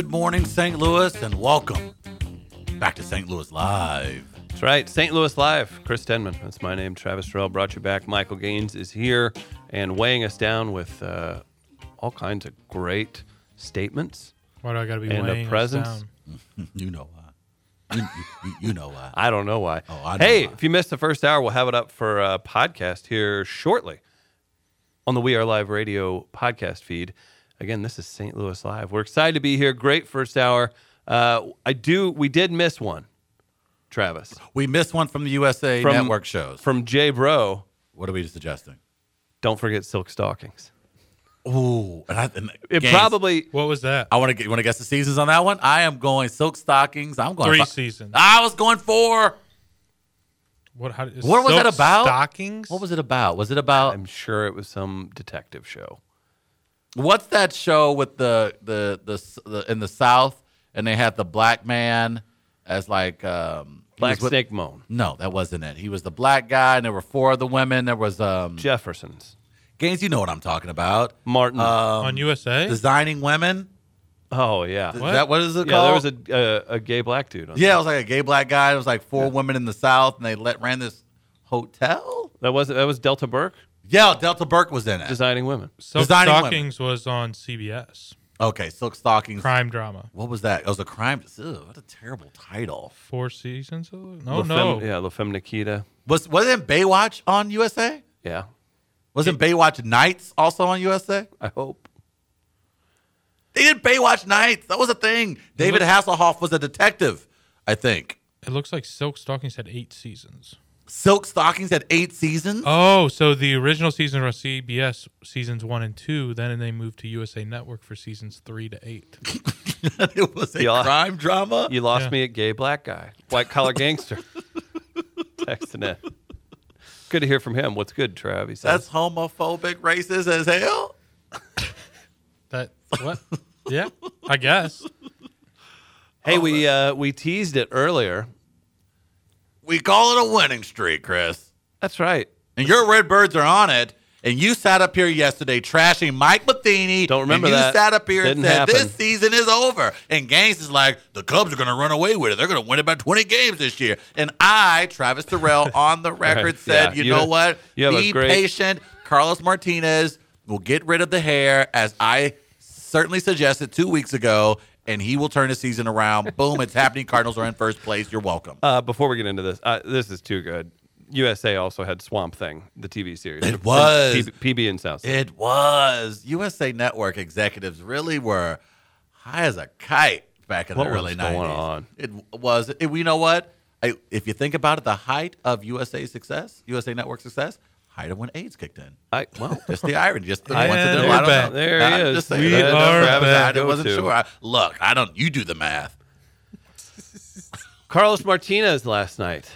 Good morning, St. Louis, and welcome back to St. Louis Live. That's right. St. Louis Live. Chris Denman. That's my name. Travis Terrell brought you back. Michael Gaines is here and weighing us down with uh, all kinds of great statements. Why do I got to be And a weighing us presence? down? You know why. You, you- you know why. I don't know why. Oh, I know hey, why. if you missed the first hour, we'll have it up for a podcast here shortly on the We Are Live Radio podcast feed. Again, this is St. Louis Live. We're excited to be here. Great first hour. Uh, I do. We did miss one, Travis, We missed one from the USA From- Network shows. from Jay Bro. What are we suggesting? Don't forget silk stockings. Ooh, and I, and It Gaines, probably What was that? I want to get. You want to guess the seasons on that one? I am going silk stockings. I'm going Three fi- seasons. I was going four. What? How, is What was silk that about? Stockings. What was it about? Was it about I'm sure it was some detective show. What's that show with the the the, s- the in the South and they had the black man as like um Black with- Snake Moan. No, that wasn't it. He was the black guy, and there were four of the women. There was um Jefferson's. Gaines. You know what I'm talking about? Martin. Um, on USA? designing women. oh yeah. Is that what is it Yeah, called? there was a, a a gay black dude on. yeah, it was like a gay black guy. It was like four women in the South, and they let ran this hotel. That was that was Delta Burke Yeah, Delta Burke was in it. designing women. silk Designing Women. Stockings was on CBS. Okay, Silk Stockings. Crime drama. What was that? It was a crime. Ugh, what a terrible title. Four seasons. of it? La No, no. Femme- yeah, La Femme Nikita. Was wasn't Baywatch on USA? Yeah, Wasn't Baywatch Nights also on USA? I hope. They did Baywatch Nights. That was a thing. David Hasselhoff was a detective, I think. It looks like Silk Stockings had eight seasons. Silk Stockings had eight seasons. Oh, so the original season was CBS seasons one and two. Then they moved to USA Network for seasons three to eight. it was a Yeah. crime drama. You lost Yeah. me at gay black guy, white collar gangster. Texting it. Good to hear from him. What's good, Trav? He says. That's homophobic, racist as hell. That what? yeah, I guess. hey, we uh, we teased it earlier. We call it a winning streak, Chris. That's right. And your Redbirds are on it. And you sat up here yesterday trashing Mike Matheny. Don't remember and you that. sat up here Didn't and said happen. this season is over. And Gaines is like, the Cubs are going to run away with it. They're going to win about 20 games this year. And I, Travis Terrell, on the record said, Yeah, you, you know have- what? you Be great- patient. Carlos Martinez will get rid of the hair, as I certainly suggested two weeks ago, and he will turn the season around. Boom, it's happening. Cardinals are in first place. You're welcome. Uh, before we get into this, uh, this is too good. USA also had Swamp Thing, the TV series. It was. PB, PB and South. It was. USA Network executives really were high as a kite back in What the early was going 90s. on? It was. It, you know what? I, if you think about it, the height of USA success, USA Network success, height of when AIDS kicked in. I, well, Just the irony. Just the coincidental. we're I don't back. know. There I'm is. Just saying. We That- are Travis, back. I wasn't sure. I, look, I don't. You do the math. Carlos Martinez last night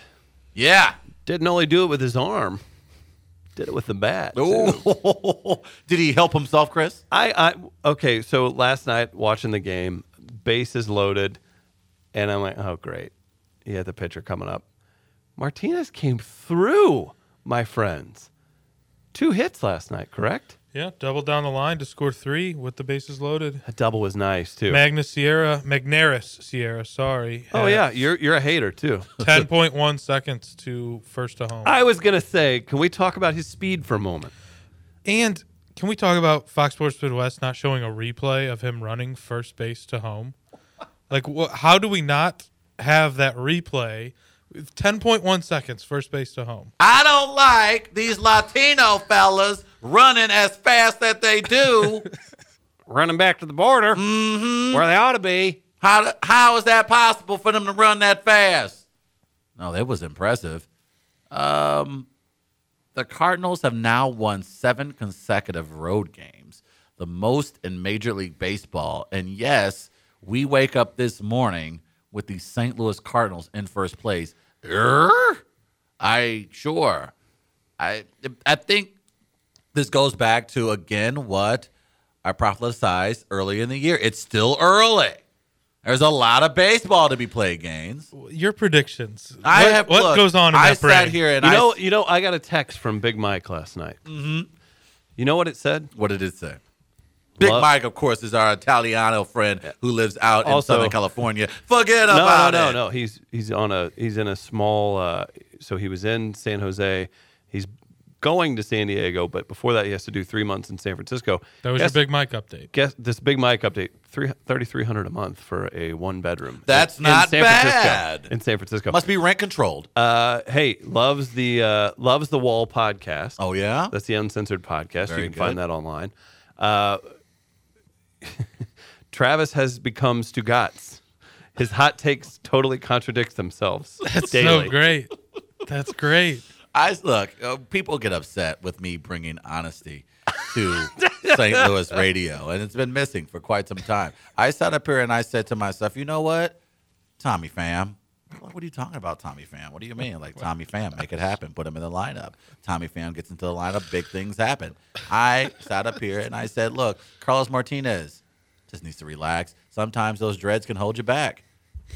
Yeah. didn't only do it with his arm, did it with the bat. Did he help himself, Chris? I, I okay. So last night watching the game, bases loaded, and I'm like, oh great, he had the pitcher coming up. Martinez came through, my friends. Two hits last night, correct? Yeah, double down the line to score three with the bases loaded. A double was nice too. Magnus Sierra, Magneuris Sierra, sorry. oh yeah, you're you're a hater too. 10.1 seconds to first to home. I was gonna say, can we talk about his speed for a moment? and can we talk about Fox Sports Midwest not showing a replay of him running first base to home? Like, wh- how do we not have that replay? With 10.1 seconds, first base to home. I don't like these Latino fellas running as fast that they do. Running back to the border, where they ought to be. How how is that possible for them to run that fast? No, that was impressive. Um, the Cardinals have now won seven consecutive road games, the most in Major League Baseball. And yes, we wake up this morning with the St. Louis Cardinals in first place. Err? I sure. I I think this goes back to again what I prophesized early in the year. It's still early. There's a lot of baseball to be played, Gaines. Your predictions. I what, have what look, goes on in I that sat brain? here and You I know, you know, I got a text from Big Mike last night. Mm-hmm. You know what it said? what did it say? Big Lo- Mike, of course, is our Italiano friend who lives out in Southern California. Forget no, about no, no, it. no. He's he's on a he's in a small. Uh, so he was in San Jose. He's going to San Diego, but before that, he has to do three months in San Francisco. That was Guess- your big Mike update. Guess this big Mike update: three thirty three hundred a month for a one bedroom. That's in not San bad. Francisco, in San Francisco. Must be rent controlled. Uh, hey, loves the uh, loves the Wall podcast. oh yeah. That's the uncensored podcast. Very you can find that online. Uh, Travis has become Stugotz. His hot takes totally contradict themselves That's daily. so great. That's great. I look. Uh, people get upset with me bringing honesty to St. Louis radio, and it's been missing for quite some time. I sat up here and I said to myself, you know what, Tommy Pham. What are you talking about, Tommy Pham? What do you mean? Like Tommy Pham, make it happen. Put him in the lineup. Tommy Pham gets into the lineup, big things happen. I sat up here and I said, look, Carlos Martinez just needs to relax. Sometimes those dreads can hold you back.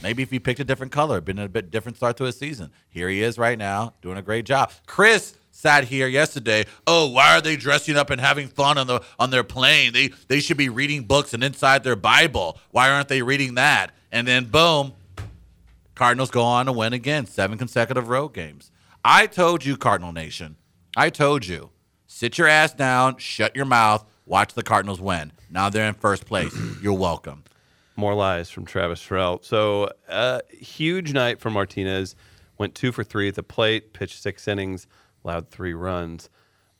Maybe if he picked a different color, been a bit different start to his season. Here he is right now, doing a great job. Chris sat here yesterday. Oh, why are they dressing up and having fun on the on their plane? They they should be reading books and inside their Bible. Why aren't they reading that? And then boom, Cardinals go on to win again, seven consecutive road games. I told you, Cardinal Nation. I told you. Sit your ass down, shut your mouth, watch the Cardinals win. Now they're in first place. You're welcome. More lies from Travis Terrell. So, uh, huge night for Martinez. Went two for three at the plate, pitched six innings, allowed three runs,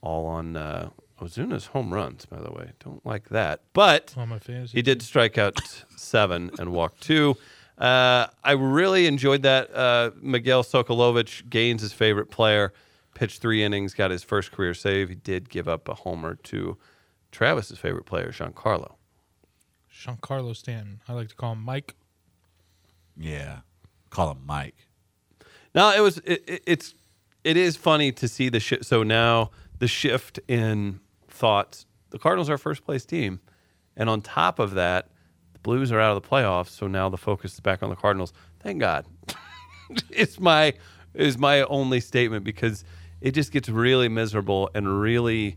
all on uh, Ozuna's home runs, by the way. Don't like that. But my he did strike out seven and walk two. Uh, I really enjoyed that. Uh, Miguel Socolovich Gaines his favorite player, pitched three innings, got his first career save. He did give up a homer to Travis's favorite player, Giancarlo. Giancarlo Stanton. I like to call him Mike. Yeah. Call him Mike. No, it was it, it, it's it is funny to see the shift. So now the shift in thoughts. The Cardinals are first place team, and on top of that, the Blues are out of the playoffs. So now the focus is back on the Cardinals. Thank God. it's my is my only statement because it just gets really miserable and really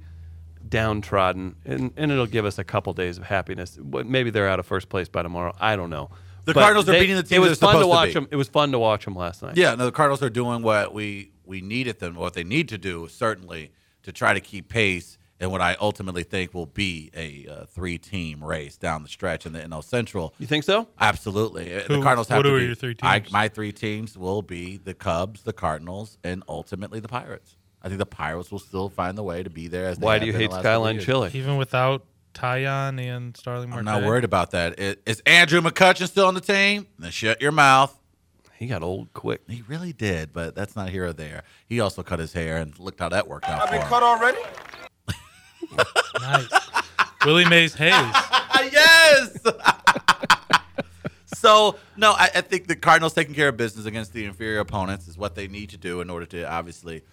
downtrodden, and, and it'll give us a couple days of happiness. Maybe they're out of first place by tomorrow. I don't know. The Cardinals are beating the team It was fun to to watch beat. them. It was fun to watch them last night. Yeah, no, the Cardinals are doing what we we needed them, what they need to do, certainly, to try to keep pace in what I ultimately think will be a uh, three-team race down the stretch in the NL Central. You think so? Absolutely, Uh, the Cardinals have what to are be. your three I, teams? my three teams will be the Cubs, the Cardinals, and ultimately the Pirates. I think the Pirates will still find the way to be there. As they Why have do you hate Skyline years. Chili? Even without Tyon and Starling I'm not worried about that. I- Is Andrew McCutchen still on the team? Then shut your mouth. He got old quick. He really did, but that's not here or there. He also cut his hair, and looked how that worked out for him. already? Nice. Willie Mays Hayes. yes. so no, I, I think the Cardinals taking care of business against the inferior opponents is what they need to do in order to obviously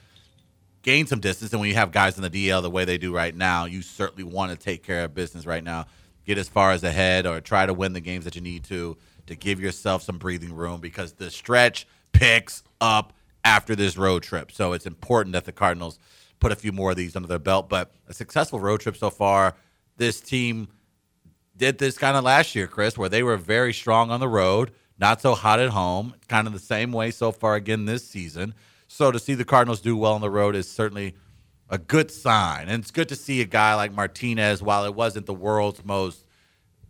gain some distance. And when you have guys in the DL the way they do right now, you certainly want to take care of business right now. Get as far as ahead or try to win the games that you need to to give yourself some breathing room because the stretch picks up after this road trip. So it's important that the Cardinals put a few more of these under their belt. But a successful road trip so far. This team did this kind of last year, Chris, where they were very strong on the road, not so hot at home. Kind of the same way so far again this season. So to see the Cardinals do well on the road is certainly a good sign. And it's good to see a guy like Martinez, while it wasn't the world's most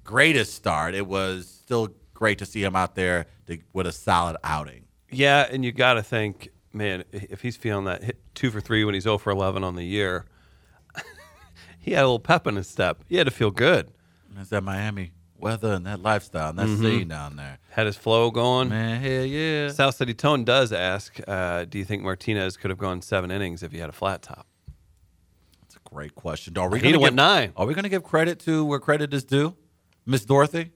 greatest start, it was still great to see him out there to, with a solid outing. Yeah, and you got to think, man, if he's feeling that hit two for three when he's 0 for 11 on the year, he had a little pep in his step. He had to feel good. It's that Miami weather and that lifestyle and that scene down there. Had his flow going. Man, hell yeah. South City Tone does ask, uh, do you think Martinez could have gone seven innings if he had a flat top? That's a great question. Are we He'd gonna went nine. Are we going to give credit to where credit is due? Miss Dorothy?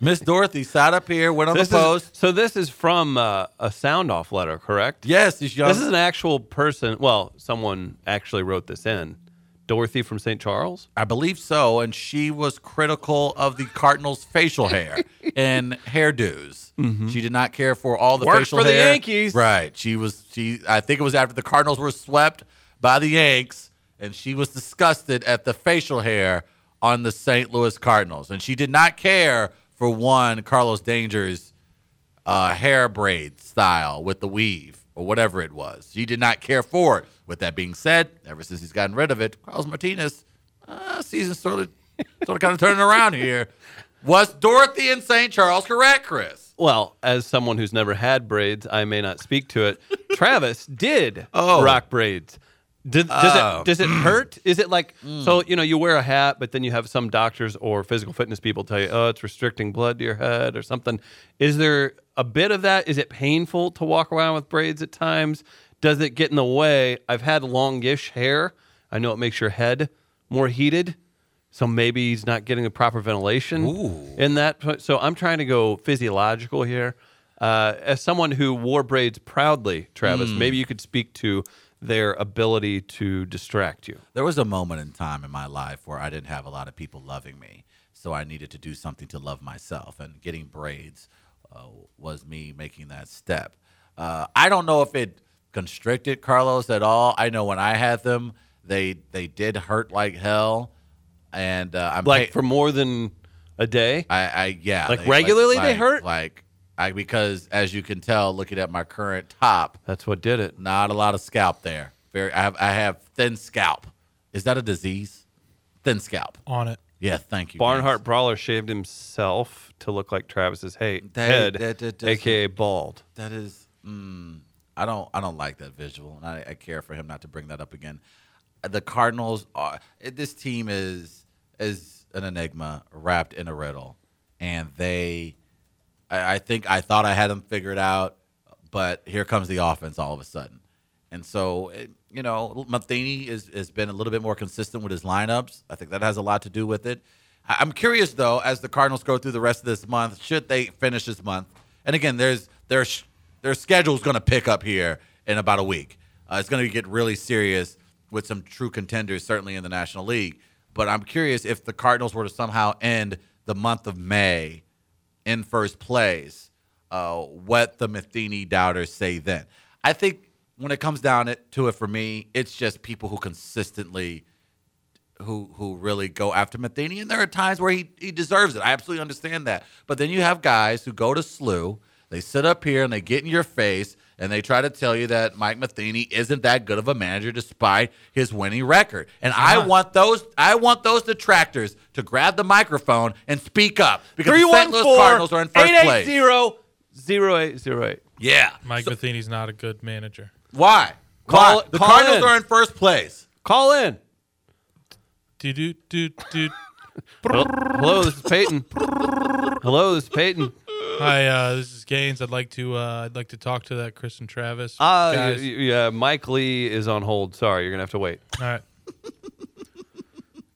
Miss Dorothy sat up here, went on This the post. is, so this is from uh, a sound off letter, correct? yes, this young. This is an actual person. Well, someone actually wrote this in. Dorothy from St. Charles. I believe so, and she was critical of the Cardinals' facial hair and hairdos. She did not care for all the Worked facial for the. Yankees. right? She was. She. I think it was after the Cardinals were swept by the Yanks, and she was disgusted at the facial hair on the St. Louis Cardinals, and she did not care for one Carlos Danger's uh, hair braid style with the weave or whatever it was. She did not care for it. With that being said, ever since he's gotten rid of it, Carlos Martinez, uh, season sort of, sort of kind of turning around here. Was Dorothy in St. Charles correct, Chris? Well, as someone who's never had braids, I may not speak to it. Travis did Oh. rock braids. Does Oh. it does it hurt? Is it like so? You know, you wear a hat, but then you have some doctors or physical fitness people tell you, "Oh, it's restricting blood to your head" or something. Is there a bit of that? Is it painful to walk around with braids at times? Does it get in the way? I've had longish hair. I know it makes your head more heated. So maybe he's not getting the proper ventilation in that. So I'm trying to go physiological here. Uh, as someone who wore braids proudly, Travis, maybe you could speak to their ability to distract you. There was a moment in time in my life where I didn't have a lot of people loving me, so I needed to do something to love myself, and getting braids uh, was me making that step. Uh, I don't know if it constricted Carlos at all. I know when I had them, they they did hurt like hell, and uh, I'm Like pa- for more than a day. I, I yeah, Like, regularly they like- hurt? like I because as you can tell, looking at my current top, That's what did it. not a lot of scalp there. Very, I have I have thin scalp. Is that a disease? Thin scalp. on it. Yeah, thank you. Barnhart Brawler shaved himself to look like Travis's hey, That- head, that- that doesn't- aka bald. That is, mm, I don't, I don't like that visual, and I, I care for him not to bring that up again. The Cardinals are. This team is is an enigma wrapped in a riddle, and they. I, I think I thought I had them figured out, but here comes the offense all of a sudden, and so it, you know Matheny is has been a little bit more consistent with his lineups. I think that has a lot to do with it. I'm curious though, as the Cardinals go through the rest of this month, should they finish this month? And again, there's their their schedule's going to pick up here in about a week. Uh, it's going to get really serious with some true contenders, certainly in the National League. But I'm curious if the Cardinals were to somehow end the month of May in first place, uh, what the Matheny doubters say then. I think when it comes down to it for me, it's just people who consistently who who really go after Matheny, and there are times where he, he deserves it. I absolutely understand that. But then you have guys who go to SLU, they sit up here and they get in your face and they try to tell you that Mike Matheny isn't that good of a manager despite his winning record. And I want those I want those detractors to grab the microphone and speak up because the St. Louis Cardinals are in first place. 880-0808. Yeah. Mike Matheny's not a good manager. Why? Call- Why? The call Cardinals in. are in first place. Call in. Do do do do. Hello, hello, this is Peyton. hello, this is Peyton. Hi, uh, this is Gaines. I'd like to uh, I'd like to talk to that Chris and Travis Uh, guys. yeah, Mike Lee is on hold. Sorry, you're gonna have to wait. All right.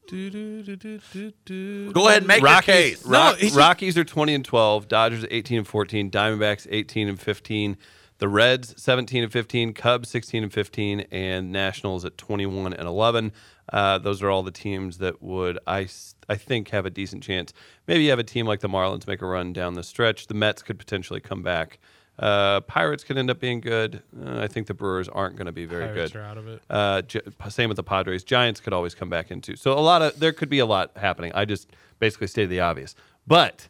Do, do, do, do, do, do. Go ahead and make Rockies, your case. No, Rock- he's just- Rockies are 20 and 12. Dodgers 18 and 14. Diamondbacks 18 and 15. The Reds 17 and 15. Cubs 16 and 15. And Nationals at 21 and 11. Uh, those are all the teams that would I s- I think have a decent chance. Maybe you have a team like the Marlins make a run down the stretch. The Mets could potentially come back. Uh, Pirates could end up being good. Uh, I think the Brewers aren't going to be very Pirates good. are out of it. Uh, same with the Padres. Giants could always come back into. So a lot of there could be a lot happening. I just basically stated the obvious. But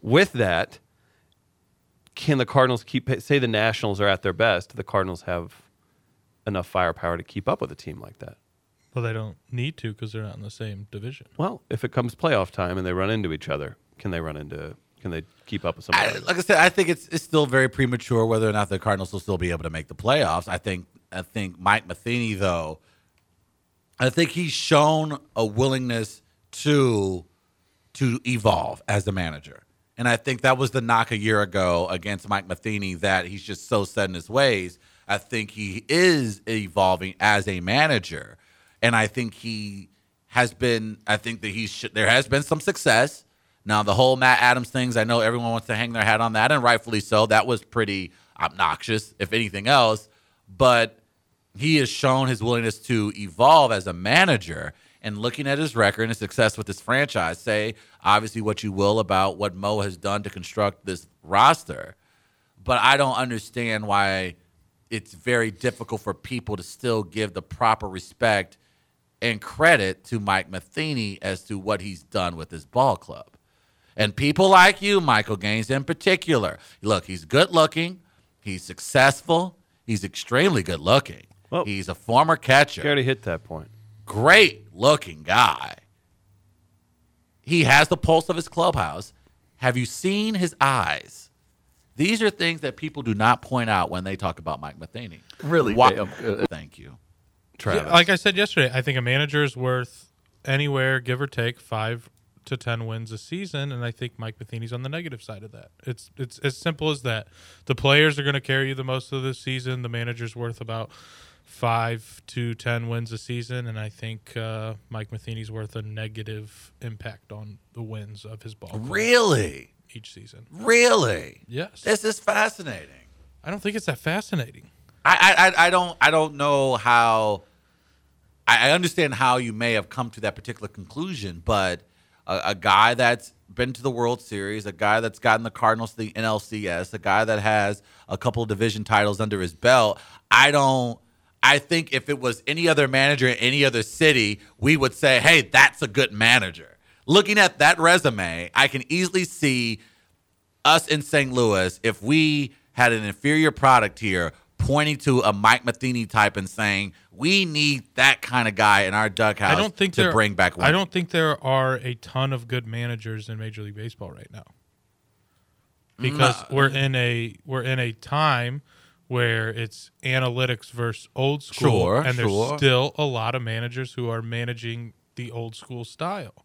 with that, can the Cardinals keep? Say the Nationals are at their best. The Cardinals have enough firepower to keep up with a team like that? Well, they don't need to because they're not in the same division. Well, if it comes playoff time and they run into each other, can they run into? Can they keep up with I, somebody? like I said, I think it's it's still very premature whether or not the Cardinals will still be able to make the playoffs. I think I think Mike Matheny though, I think he's shown a willingness to to evolve as a manager. And I think that was the knock a year ago against Mike Matheny that he's just so set in his ways. I think he is evolving as a manager. And I think he has been, I think that he's, sh- there has been some success. Now, the whole Matt Adams things, I know everyone wants to hang their hat on that, and rightfully so. That was pretty obnoxious, if anything else. But he has shown his willingness to evolve as a manager and looking at his record and his success with this franchise say obviously what you will about what mo has done to construct this roster but i don't understand why it's very difficult for people to still give the proper respect and credit to Mike Matheny as to what he's done with his ball club. And people like you, Michael Gaines in particular, look, he's good looking, he's successful, he's extremely good looking. Well, he's a former catcher You already hit that point. great looking guy. He has the pulse of his clubhouse. Have you seen his eyes? These are things that people do not point out when they talk about Mike Matheny. Really, Why- Thank you. Travis. Like I said yesterday, I think a manager is worth anywhere, give or take, five to ten wins a season, and I think Mike Matheny's on the negative side of that. It's it's as simple as that. The players are going to carry you the most of the season. The manager's worth about five to ten wins a season, and I think uh, Mike Matheny's worth a negative impact on the wins of his ball Really? each season. Really? Yes, This is fascinating. I don't think it's that fascinating. I, I, I- I don't I don't know how I understand how you may have come to that particular conclusion, but a, a guy that's been to the World Series, a guy that's gotten the Cardinals to the NLCS, a guy that has a couple of division titles under his belt, I don't I think if it was any other manager in any other city, we would say, "Hey, that's a good manager." Looking at that resume, I can easily see us in St. Louis, if we had an inferior product here, pointing to a Mike Matheny type and saying, we need that kind of guy in our dugout I don't think to there, bring back I don't think there are a ton of good managers in Major League Baseball right now. Because we're in a we're in a time where it's analytics versus old school, Sure, and there's still a lot of managers who are managing the old school style.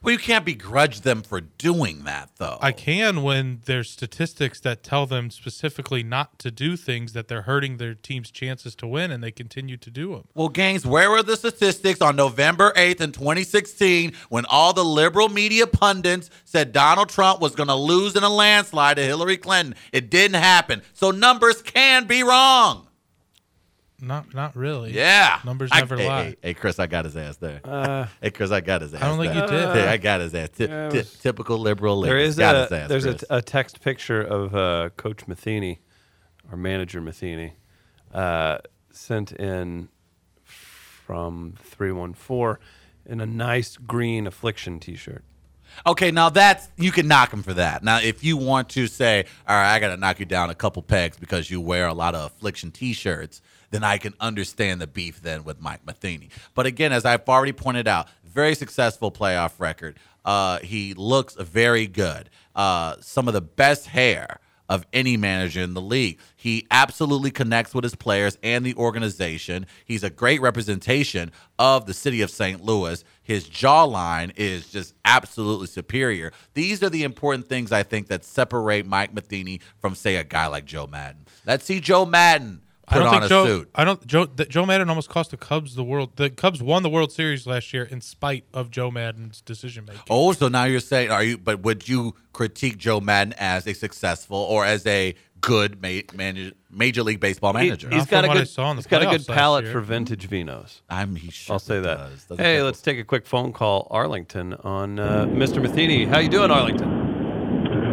Well, you can't begrudge them for doing that, though. I can when there's statistics that tell them specifically not to do things that they're hurting their team's chances to win, and they continue to do them. Well, Gaines, where were the statistics on November 8th in 2016 when all the liberal media pundits said Donald Trump was going to lose in a landslide to Hillary Clinton? It didn't happen. So numbers can be wrong. Not not really. Yeah. Numbers I- never hey, lie. Hey, hey, Chris, I got his ass there. Uh, hey, Chris, I got his ass I don't think there. you did. Hey, I got his ass. Ti- Yeah, it ti- was- typical liberal there liberal. is got a his ass, there's a, a text picture of uh, Coach Matheny, our manager Matheny, uh, sent in from three one four in a nice green affliction T-shirt. Okay, now that's you can knock him for that. Now, if you want to say, "All right, I got to knock you down a couple pegs because you wear a lot of affliction T-shirts," then I can understand the beef then with Mike Matheny. But again, as I've already pointed out, very successful playoff record. Uh, he looks very good. Uh, some of the best hair of any manager in the league. He absolutely connects with his players and the organization. He's a great representation of the city of St. Louis. His jawline is just absolutely superior. These are the important things I think that separate Mike Matheny from, say, a guy like Joe Maddon. Let's see Joe Maddon put don't on think a Joe. suit. I don't. Joe. That Joe Maddon almost cost the Cubs the world. The Cubs won the World Series last year in spite of Joe Maddon's decision making. Oh, so now you're saying, are you? But would you critique Joe Maddon as a successful or as a good ma- manage, Major League Baseball manager? He, has got a good. saw in the he's got a good playoffs palate for vintage vinos. I'm. He sure I'll say that. Does. Doesn't Hey, that- let's take a quick phone call. Arlington on uh, Mr. Matheny. How you doing, Arlington?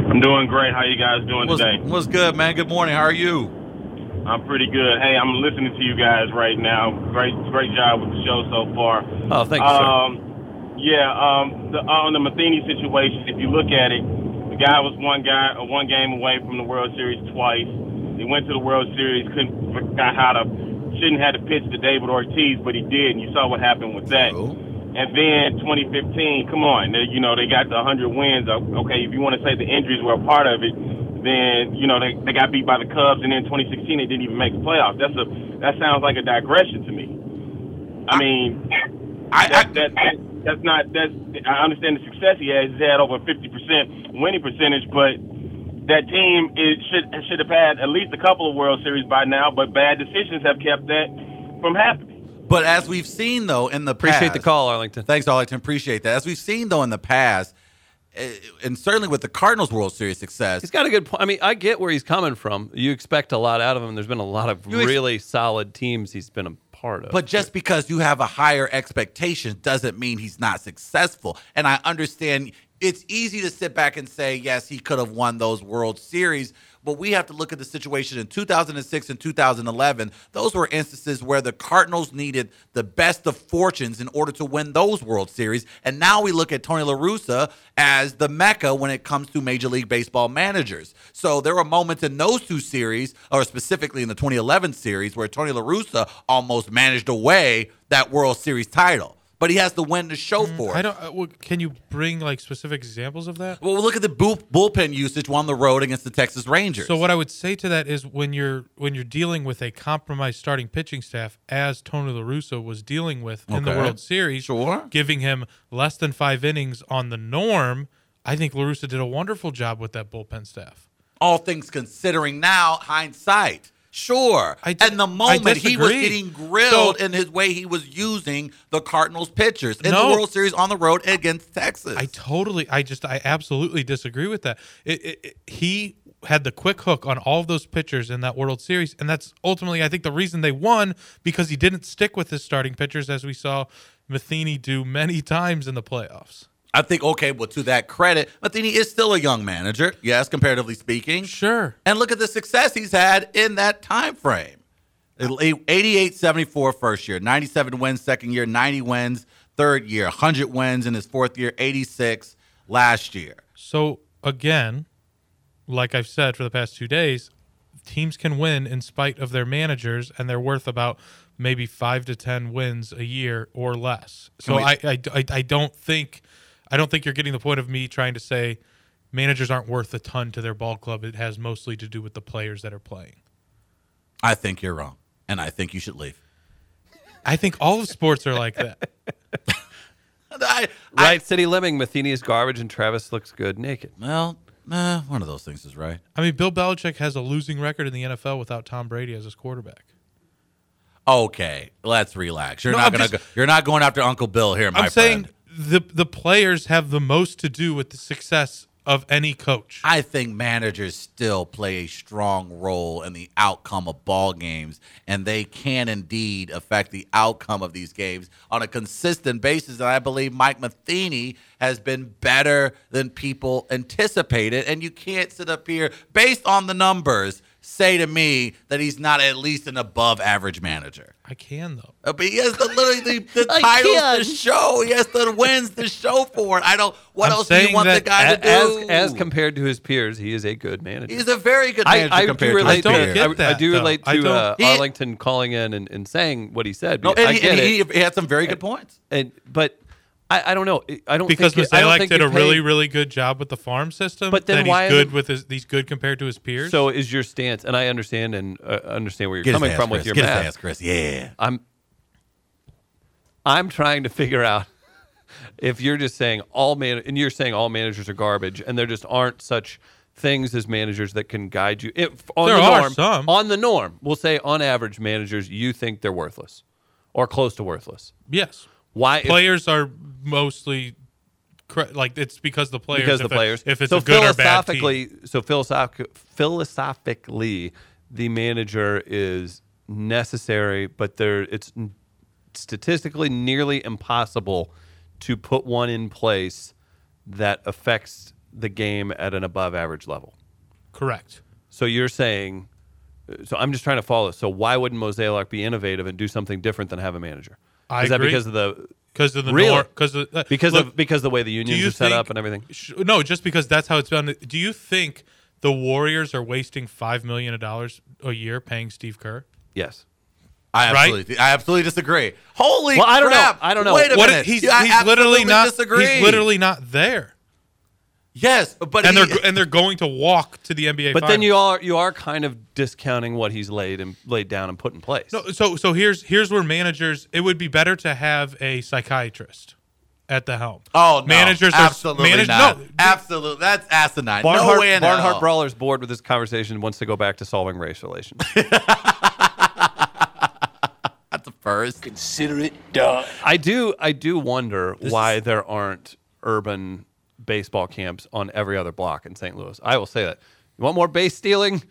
I'm doing great. How you guys doing What's, today? what's good, man? Good morning. How are you? I'm pretty good. Hey, I'm listening to you guys right now. Great, great job with the show so far. Oh, thank you, sir. Um, yeah. Um, the, on the Matheny situation, if you look at it, the guy was one guy, uh, one game away from the World Series twice. He went to the World Series, couldn't forgot how to, shouldn't have to pitch to David Ortiz, but he did, and you saw what happened with that. And then 2015, come on, they, you know they got the 100 wins. Uh, Okay, if you want to say the injuries were a part of it, then you know they, they got beat by the Cubs, and then 2016 they didn't even make the playoffs. That's a that sounds like a digression to me. I mean, I, that, I, that, that that's not that's I understand the success he has. He's had over 50 percent winning percentage, but that team is should should have had at least a couple of World Series by now. But bad decisions have kept that from happening. but as we've seen though in the Appreciate the call, Arlington. Thanks, Arlington. Appreciate that. As we've seen though in the past, and certainly with the Cardinals' World Series success, He's got a good point. I mean, I get where he's coming from. You expect a lot out of him. There's been a lot of ex- really solid teams he's been a part of. But just because you have a higher expectation doesn't mean he's not successful. And I understand it's easy to sit back and say, yes, he could have won those World Series. But we have to look at the situation in 2006 and 2011. Those were instances where the Cardinals needed the best of fortunes in order to win those World Series. And now we look at Tony La Russa as the mecca when it comes to Major League Baseball managers. So there were moments in those two series, or specifically in the 2011 series, where Tony La Russa almost managed away that World Series title. But he has to win the show for it. I don't. Uh, well, can you bring like specific examples of that? Well, look at the bull, bullpen usage on the road against the Texas Rangers. So what I would say to that is when you're when you're dealing with a compromised starting pitching staff, as Tony La Russa was dealing with in the Okay. World Series, Sure. giving him less than five innings on the norm, I think La Russa did a wonderful job with that bullpen staff. all things considering now, hindsight. Sure. I and the moment he was getting grilled So- in his way he was using the Cardinals pitchers in No. the World Series on the road against Texas. I totally, I just, I absolutely disagree with that. It, it, it- he had the quick hook on all of those pitchers in that World Series, and that's ultimately, I think, the reason they won because he didn't stick with his starting pitchers, as we saw Matheny do many times in the playoffs. I think, okay, well, to that credit, Matheny is still a young manager, yes, comparatively speaking. Sure. And look at the success he's had in that time frame. 88 74 first year, 97 wins second year, 90 wins third year, 100 wins in his fourth year, 86 last year. So again, like I've said for the past two days, teams can win in spite of their managers, and they're worth about maybe five to ten wins a year or less. So we- I, I, I, I don't think I don't think you're getting the point of me trying to say managers aren't worth a ton to their ball club. It has mostly to do with the players that are playing. I think you're wrong, and I think you should leave. I think all of sports are like that. I, Right, City Lemming, Matheny is garbage, and Travis looks good naked. Well, eh, one of those things is right. I mean, Bill Belichick has a losing record in the NFL without Tom Brady as his quarterback. Okay, let's relax. You're No, not I'm gonna just- go, you're not going after Uncle Bill here, my I'm saying friend. The the players have the most to do with the success of any coach. I think managers still play a strong role in the outcome of ball games, and they can indeed affect the outcome of these games on a consistent basis. And I believe Mike Matheny has been better than people anticipated. And you can't sit up here based on the numbers say to me that he's not at least an above average manager. I can though. Uh, But he has the literally the, the I titles show. He has the wins the show for it. I don't. What I'm else do you want the guy A- to do? as compared to his peers, he is a good manager. He's a very good I, manager I do compared to relate his don't to, peers. get I, I do though. relate I to don't- uh, Arlington calling in and, and saying what he said. No, I and, he, get and it. he, he had some very good points. And but I, I don't know. I don't Because think it- I don't think did it a really, paid- really good job with the farm system. But then that why he's are good with his he's good compared to his peers. So is your stance, and I understand and uh, understand where you're Get his coming ass, from Chris. with your Get math. his ass, Chris. Yeah. I'm I'm trying to figure out if you're just saying all man and you're saying all managers are garbage and there just aren't such things as managers that can guide you if, on There the are norm some. on the norm we'll say on average managers you think they're worthless or close to worthless yes, why if- players are mostly like it's because the players because if the it- players if it's so a good or bad team. philosophically so philosophic, philosophically the manager is necessary but there it's statistically nearly impossible to put one in place that affects the game at an above average level Correct. so you're saying so I'm just trying to follow so why wouldn't Mozeliak be innovative and do something different than have a manager I is that agree. because of the Because of the Really? because of, uh, because look, of because the way the do unions you are set think- up and everything sh- No, just because that's how it's done. Do you think the Warriors are wasting five million dollars a year paying Steve Kerr? yes I Right? absolutely, I absolutely disagree. Holy Well, I don't know. crap! I don't know. Wait a What minute. he's, Yeah, I he's literally absolutely not. Disagree. He's literally not there, yes, but and he, they're and they're going to walk to the NBA. But then you are you are kind of discounting what he's laid and laid down and put in place. No, so so here's here's where managers. It would be better to have a psychiatrist at the helm. Oh no! managers are absolutely manage- not. No, absolutely, that's asinine. Barnhart, no way in Barnhart hell. Brawler's bored with this conversation. Wants to go back to solving race relations. That's a first. Consider it done. I do I do wonder why there aren't urban baseball camps on every other block in St. Louis. I will say that. You want more base stealing?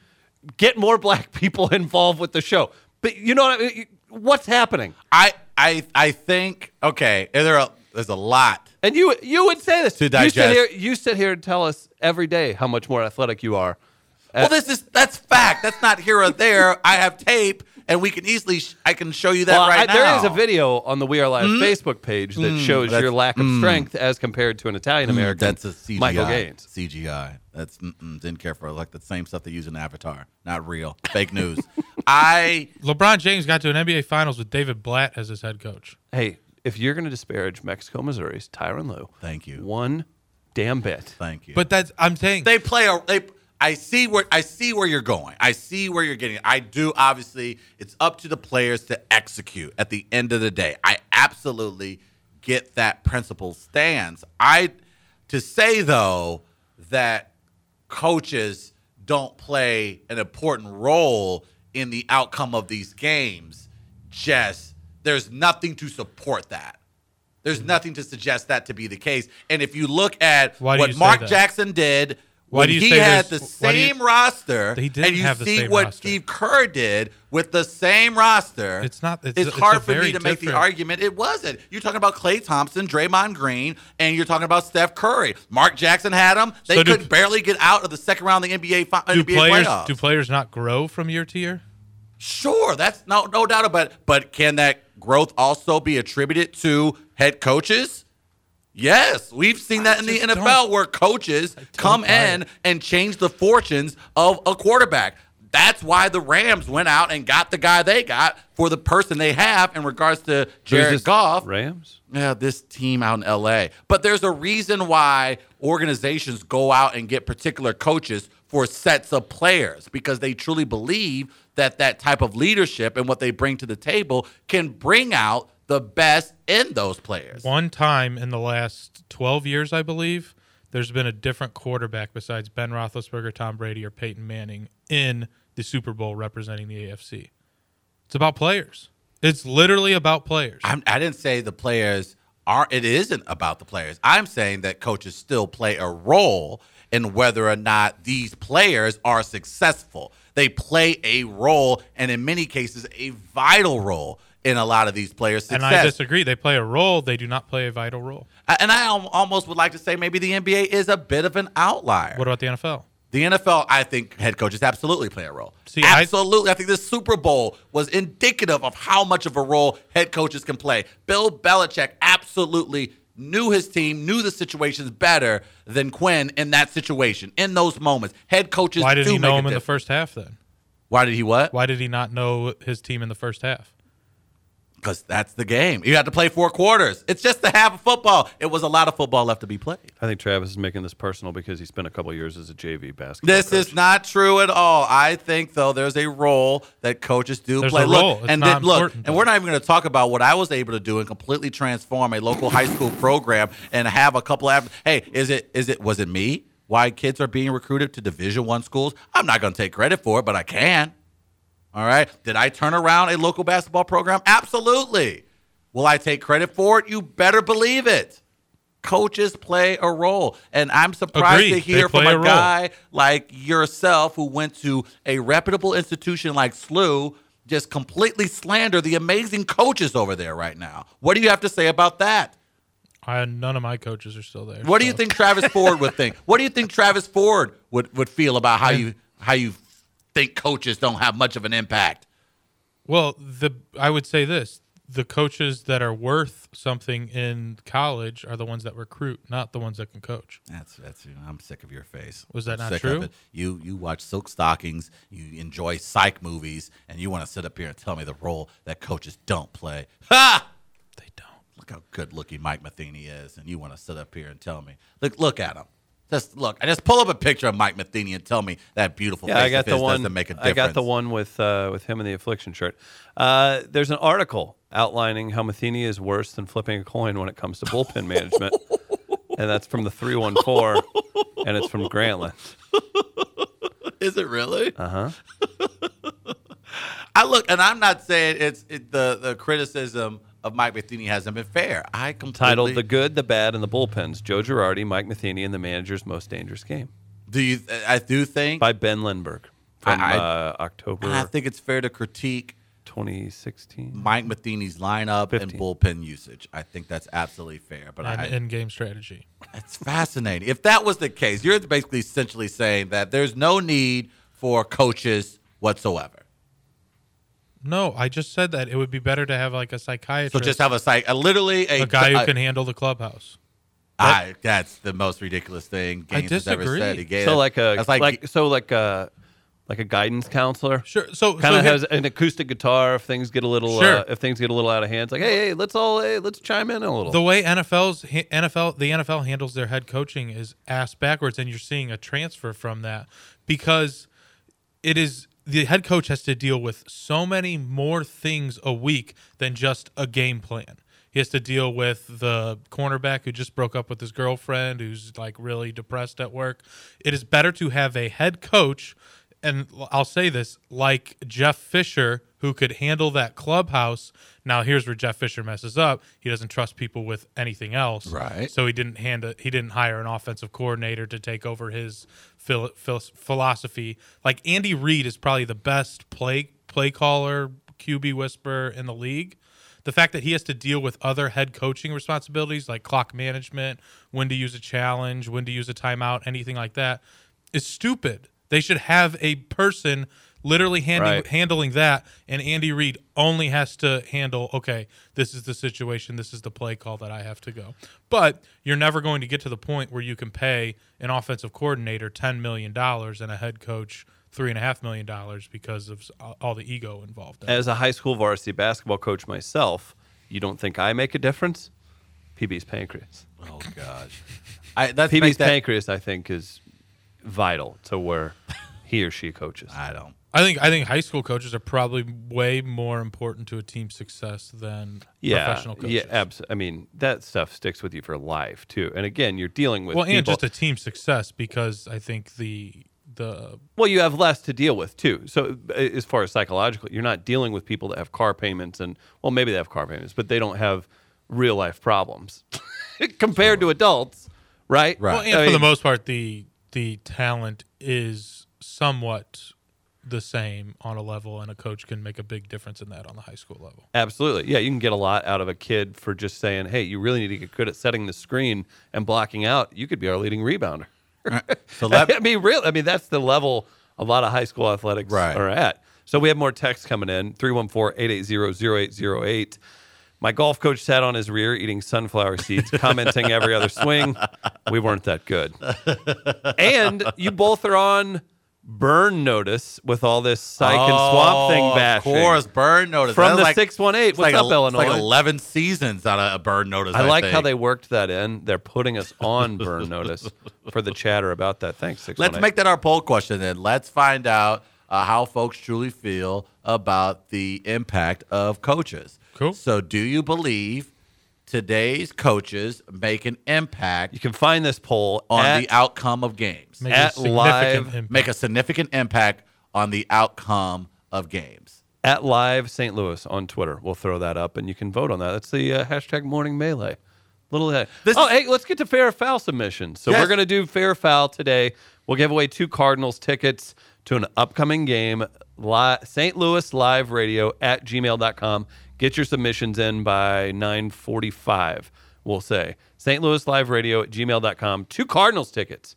Get more black people involved with the show. But you know what I mean? What's happening? I I I think okay. There are there's a lot And you you would say this. To digest. You sit here you sit here and tell us every day how much more athletic you are. Well, this is that's fact. That's not here or there. I have tape, and we can easily. Sh- I can show you that Well, right I- now. there is a video on the We Are Live mm. Facebook page that mm. shows that's- your lack of mm. strength as compared to an Italian American. That's a CGI. Michael Gaines. CGI. That's didn't care for like the same stuff they use in Avatar. Not real. Fake news. I LeBron James got to an NBA Finals with David Blatt as his head coach. Hey, if you're going to disparage Mexico, Missouri's Tyronn Lue, thank you. one damn bit. Thank you. But that's I'm saying they play a they I see where I see where you're going. I see where you're getting. I do obviously it's up to the players to execute at the end of the day. I absolutely get that principle stance. I to say though that coaches don't play an important role in the outcome of these games just there's nothing to support that. There's mm-hmm. nothing to suggest that to be the case. And if you look at Why what you Mark? Jackson did Why when do you he say had the why do you- same roster, didn't and you have the see same what roster. Steve Kerr did with the same roster, It's not- it's It's, a- hard for me to make the different- argument. It wasn't. You're talking about Klay Thompson, Draymond Green, and you're talking about Steph Curry. Mark Jackson had them. They So do- could barely get out of the second round of the NBA, fi- do NBA players playoffs. do players not grow from year to year? Sure, that's no no doubt about it. But can that growth also be attributed to head coaches? Yes, we've seen that in the NFL don't- where coaches come in it. and change the fortunes of a quarterback. That's why the Rams went out and got the guy they got for the person they have in regards to Jared? Goff. Rams. Yeah, this team out in LA. But there's a reason why organizations go out and get particular coaches for sets of players because they truly believe that that type of leadership and what they bring to the table can bring out the best in those players. One time in the last 12 years, I believe, there's been a different quarterback besides Ben Roethlisberger, Tom Brady, or Peyton Manning in the Super Bowl representing the AFC. It's about players. It's literally about players. I'm, I didn't say the players are. It isn't about the players. I'm saying that coaches still play a role in whether or not these players are successful. They play a role, and in many cases, a vital role in a lot of these players' success. and I disagree. They play a role. They do not play a vital role. And I almost would like to say maybe the NBA is a bit of an outlier. What about the NFL? The NFL, I think head coaches absolutely play a role. See, I- absolutely. I, think the Super Bowl was indicative of how much of a role head coaches can play. Bill Belichick absolutely knew his team, knew the situations better than Quinn in that situation, in those moments. Head coaches Why did do he know him in the first half then? Why did he what? Why did he not know his team in the first half? Because that's the game. You have to play four quarters. It's just the half of football. It was a lot of football left to be played. I think Travis is making this personal because he spent a couple years as a JV basketball. This coach. is not true at all. I think though there's a role that coaches do There's play. a look, role. It's and not then, look, important, and we're not even going to talk about what I was able to do and completely transform a local high school program and have a couple of. Hey, is it is it was it me? Why kids are being recruited to Division One schools? I'm not going to take credit for it, but I can. All right. Did I turn around a local basketball program? Absolutely. Will I take credit for it? You better believe it. Coaches play a role. And I'm surprised Agreed. to hear from a, a guy like yourself who went to a reputable institution like SLU just completely slander the amazing coaches over there right now. What do you have to say about that? I, none of my coaches are still there. What do you think Travis Ford would think? What do you think Travis Ford would, would feel about how you how you think coaches don't have much of an impact? Well, the I would say this: the coaches that are worth something in college are the ones that recruit, not the ones that can coach. That's that's. You know, I'm sick of your face. Was that I'm not sick true? Of it. You you watch silk stockings. You enjoy psych movies, and you want to sit up here and tell me the role that coaches don't play. Ha! They don't. Look how good looking Mike Matheny is, and you want to sit up here and tell me. Look look at him. Just look. I just pull up a picture of Mike Matheny and tell me that beautiful Yeah, face I got the one. doesn't make a difference. I got the one with uh, with him in the affliction shirt. Uh, there's an article outlining how Matheny is worse than flipping a coin when it comes to bullpen management, and that's from the three one four, and it's from Grantland. Is it really? Uh huh. I look, and I'm not saying it's it, the the criticism of Mike Matheny hasn't been fair. I completely Titled "The Good, the Bad, and the Bullpens." Joe Girardi, Mike Matheny, and the manager's most dangerous game Do you? I do think by Ben Lindbergh from I- I- uh, October I think it's fair to critique 2016. Mike Matheny's lineup and bullpen usage. I think that's absolutely fair. But and I, in-game strategy. it's fascinating. If that was the case, you're basically essentially saying that there's no need for coaches whatsoever. No, I just said that it would be better to have like a psychiatrist, So just have a psych, a, literally a, a guy who a- can handle the clubhouse. I, that's the most ridiculous thing I Gaines has ever disagree. said. He gave, So like a that's like, so like a like a guidance counselor. Sure. So Kind of here- has an acoustic guitar if things get a little Sure. uh, if things get a little out of hand. It's like hey hey let's all hey let's chime in a little. the way NFL's NFL the NFL handles their head coaching is ass backwards, and you're seeing a transfer from that because it is the head coach has to deal with so many more things a week than just a game plan. He has to deal with the cornerback who just broke up with his girlfriend, who's like really depressed at work. It is better to have a head coach, and I'll say this, like Jeff Fisher, who could handle that clubhouse. Now, here's where Jeff Fisher messes up. He doesn't trust people with anything else. Right. So he didn't hand a, he didn't hire an offensive coordinator to take over his phil, phil, philosophy. Like Andy Reid is probably the best play play caller, QB whisperer in the league. The fact that he has to deal with other head coaching responsibilities like clock management, when to use a challenge, when to use a timeout, anything like that, is stupid. They should have a person literally handing, Right. handling that, and Andy Reid only has to handle. Okay, this is the situation. This is the play call that I have to go. But you're never going to get to the point where you can pay an offensive coordinator ten million dollars and a head coach three and a half million dollars because of all the ego involved. in. As a high school varsity basketball coach myself, you don't think I make a difference? PB's pancreas. oh gosh, I that's PB's that, pancreas, I think, is vital to where he or she coaches. I don't. I think I think high school coaches are probably way more important to a team's success than yeah, professional coaches. yeah, abs- I mean that stuff sticks with you for life too. And again, you're dealing with well, and just a team success because I think the the well, you have less to deal with too. So as far as psychological, you're not dealing with people that have car payments and well, maybe they have car payments, but they don't have real life problems compared to adults, right? Right. well, and I for the most part, the the talent is somewhat the same on a level, and a coach can make a big difference in that on the high school level. Absolutely. Yeah, you can get a lot out of a kid for just saying, "Hey, you really need to get good at setting the screen and blocking out. You could be our leading rebounder." So that, I mean, real. I mean, that's the level a lot of high school athletics Right. are at. So we have more texts coming in 314-880-0808. My golf coach sat on his rear eating sunflower seeds, commenting every other swing. We weren't that good. And you both are on burn notice with all this psych and swamp thing Oh, bashing. Of course, burn notice From That's the like- 618. What's like up, a- Illinois? It's like eleven seasons out of a burn notice. I like how they worked that in. They're putting us on burn notice for the chatter about that. Thanks, 618. Let's make that our poll question then. Let's find out uh, how folks truly feel about the impact of coaches. Cool. So, do you believe today's coaches make an impact You can find this poll on at, the outcome of games? Make At a significant live- impact. Make a significant impact on the outcome of games. at live St. Louis on Twitter. We'll throw that up and you can vote on that. That's the uh, hashtag morning melee. Little uh, This oh, hey, let's get to fair or foul submissions. So Yes. we're gonna do fair or foul today. We'll give away two Cardinals tickets to an upcoming game. Li- St. Louis Live Radio at gmail.com. Get your submissions in by 945, we'll say. St. Louis Live Radio at gmail.com. Two Cardinals tickets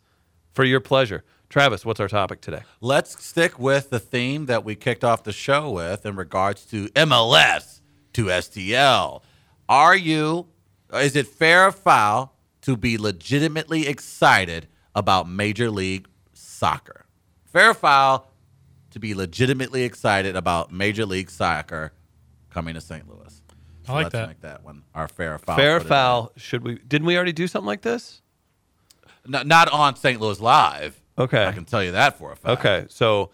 for your pleasure. Travis, what's our topic today? Let's stick with the theme that we kicked off the show with in regards to MLS to STL. Are you, is it fair or foul to be legitimately excited about Major League Soccer? Fair or foul to be legitimately excited about Major League Soccer coming to St. Louis? I like let's that. make that one our fair or foul. Fair or foul? Should we? Didn't we already do something like this? No, not on St. Louis Live. Okay. I can tell you that for a fact. Okay, so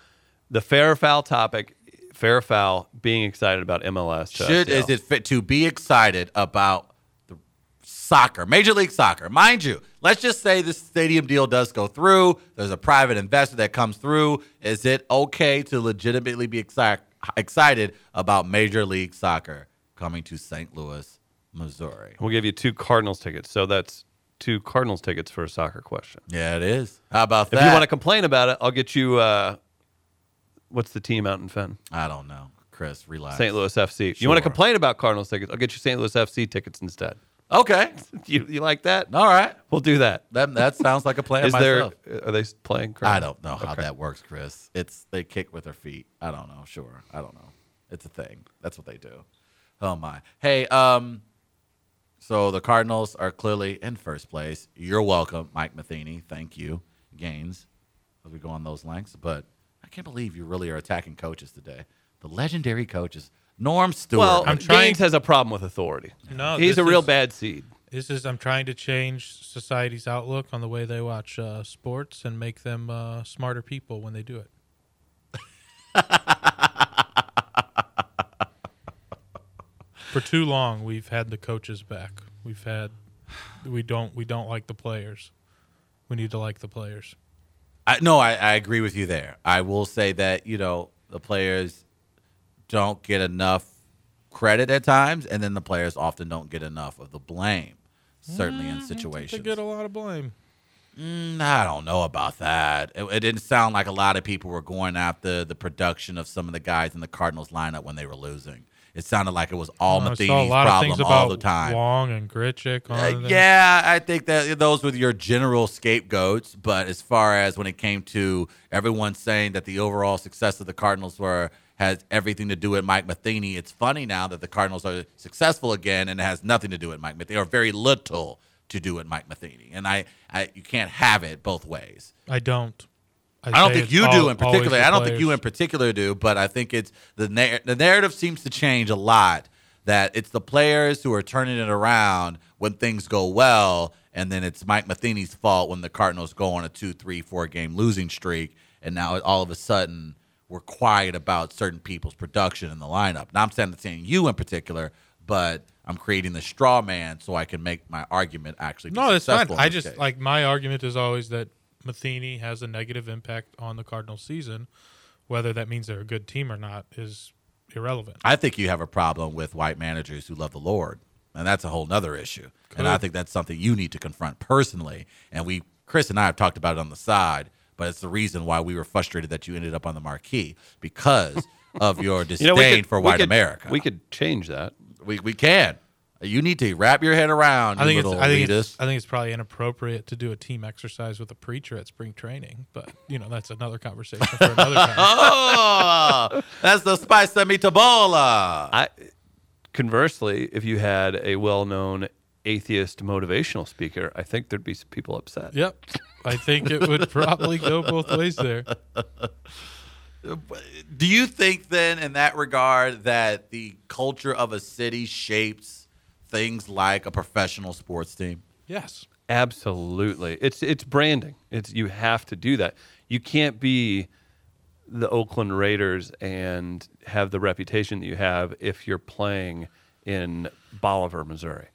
the fair or foul topic, fair or foul, being excited about MLS. Should STL. is it fit to be excited about the soccer, Major League Soccer? Mind you, let's just say this stadium deal does go through. There's a private investor that comes through. Is it okay to legitimately be exci- excited about Major League Soccer coming to St. Louis, Missouri? We'll give you two Cardinals tickets. So that's two Cardinals tickets for a soccer question. Yeah, it is. How about that? If you want to complain about it, I'll get you. Uh, what's the team out in Fenn? I don't know. Chris, relax. St. Louis FC. You want to complain about Cardinals tickets? I'll get you St. Louis FC tickets instead. Okay. You, you like that? All right. We'll do that. That that sounds like a plan. Is there? Are they playing? Chris? I don't know how Okay. that works, Chris. It's they kick with their feet. I don't know. Sure, I don't know. It's a thing. That's what they do. Oh my. Hey, um, so the Cardinals are clearly in first place. You're welcome, Mike Matheny. Thank you, Gaines, as we go on those lengths. But I can't believe you really are attacking coaches today. The legendary coaches, Norm Stewart. Well, I'm trying- Gaines has a problem with authority. No, he's this a real is- bad seed. This is I'm trying to change society's outlook on the way they watch uh, sports and make them uh, smarter people when they do it. For too long, we've had the coaches back. We've had we don't we don't like the players. We need to like the players. I, no, I, I agree with you there. I will say that you know the players don't get enough credit at times, and then the players often don't get enough of the blame. Certainly in They situations. get a lot of blame. Mm, I don't know about that. It, it didn't sound like a lot of people were going after the production of some of the guys in the Cardinals lineup when they were losing. It sounded like it was all saw Matheny's problem all the time. Long and Gritchick. Uh, yeah, I think that those were your general scapegoats. But as far as when it came to everyone saying that the overall success of the Cardinals were has everything to do with Mike Matheny, it's funny now that the Cardinals are successful again and it has nothing to do with Mike Matheny or very little to do with Mike Matheny. And I, I you can't have it both ways. I don't. I don't think you al- do in particular. I don't think you in particular do, but I think it's the na- the narrative seems to change a lot. That it's the players who are turning it around when things go well, and then it's Mike Matheny's fault when the Cardinals go on a two, three, four game losing streak, and now all of a sudden we're quiet about certain people's production in the lineup. Now I'm saying saying you in particular, but I'm creating the straw man so I can make my argument actually. No, it's fine. I just case. like my argument is always that Matheny has a negative impact on the Cardinals season. Whether that means they're a good team or not is irrelevant. I think you have a problem with white managers who love the Lord, and that's a whole nother issue. And I think that's something you need to confront personally. And we, Chris and I, have talked about it on the side, but it's the reason why we were frustrated that you ended up on the marquee because of your disdain You know, could, for we white could- America. We could change that. we, we can. You need to wrap your head around. I think you it's I think it's, I think it's probably inappropriate to do a team exercise with a preacher at spring training, but you know that's another conversation for another time. oh, that's the spice of meatball. I, conversely, if you had a well-known atheist motivational speaker, I think there'd be some people upset. Yep, I think it would probably go both ways there. Do you think then, in that regard, that the culture of a city shapes things like a professional sports team? Yes, Absolutely. It's it's branding. It's you have to do that. You can't be the Oakland Raiders and have the reputation that you have if you're playing in Bolivar, Missouri.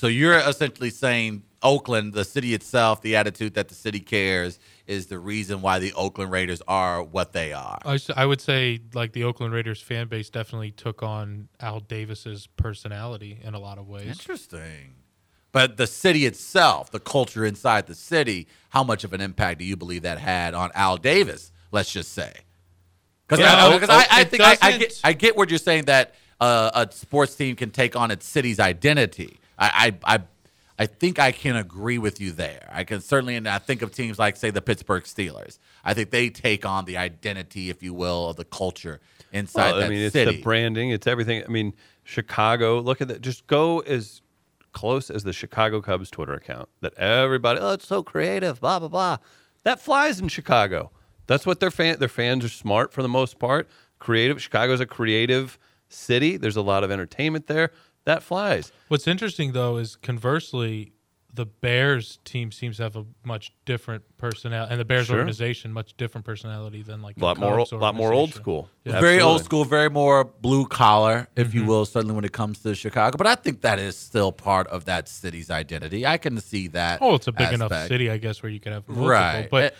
So you're essentially saying Oakland, the city itself, the attitude that the city cares, is the reason why the Oakland Raiders are what they are. I would say like the Oakland Raiders fan base definitely took on Al Davis's personality in a lot of ways. Interesting. But the city itself, the culture inside the city, how much of an impact do you believe that had on Al Davis? Let's just say, because Yeah, I, I, I think I, I get I get what you're saying that uh, a sports team can take on its city's identity. I, I I I think I can agree with you there. I can certainly, and I think of teams like say the Pittsburgh Steelers. I think they take on the identity, if you will, of the culture inside Well, I mean, it's the branding, it's everything. I mean, Chicago, look at that. Just go as close as the Chicago Cubs Twitter account that everybody, oh, it's so creative, blah, blah, blah. That flies in Chicago. That's what their fan their fans are smart for the most part. Creative. Chicago's a creative city. There's a lot of entertainment there. That flies. What's interesting though is conversely, the Bears team seems to have a much different personality, and the Bears Sure. organization much different personality than like A lot more Cubs lot more old school. Yeah. very old school, very more blue collar, if Mm-hmm. you will, certainly when it comes to Chicago. But I think that is still part of that city's identity. I can see that. Oh, it's a big enough city, I guess, where you could have multiple. right? But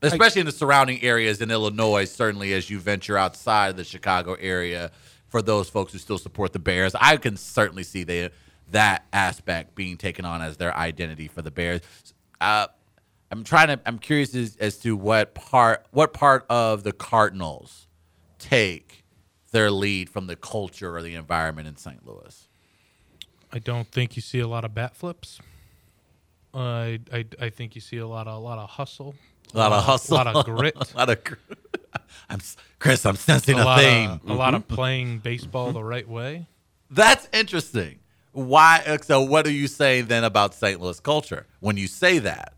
Eh, especially in the surrounding areas in Illinois, certainly as you venture outside of the Chicago area, for those folks who still support the Bears, I can certainly see the that aspect being taken on as their identity for the Bears. Uh, I'm trying to. I'm curious as, as to what part what part of the Cardinals take their lead from the culture or the environment in St. Louis. I don't think you see a lot of bat flips. I I, I think you see a lot of a lot of hustle, A lot of hustle, a lot of grit, a lot of. gr- I'm Chris. I'm sensing a a, lot theme. of a lot of playing baseball the right way. That's interesting. Why? uh, So, what are you saying then about St. Louis culture when you say that?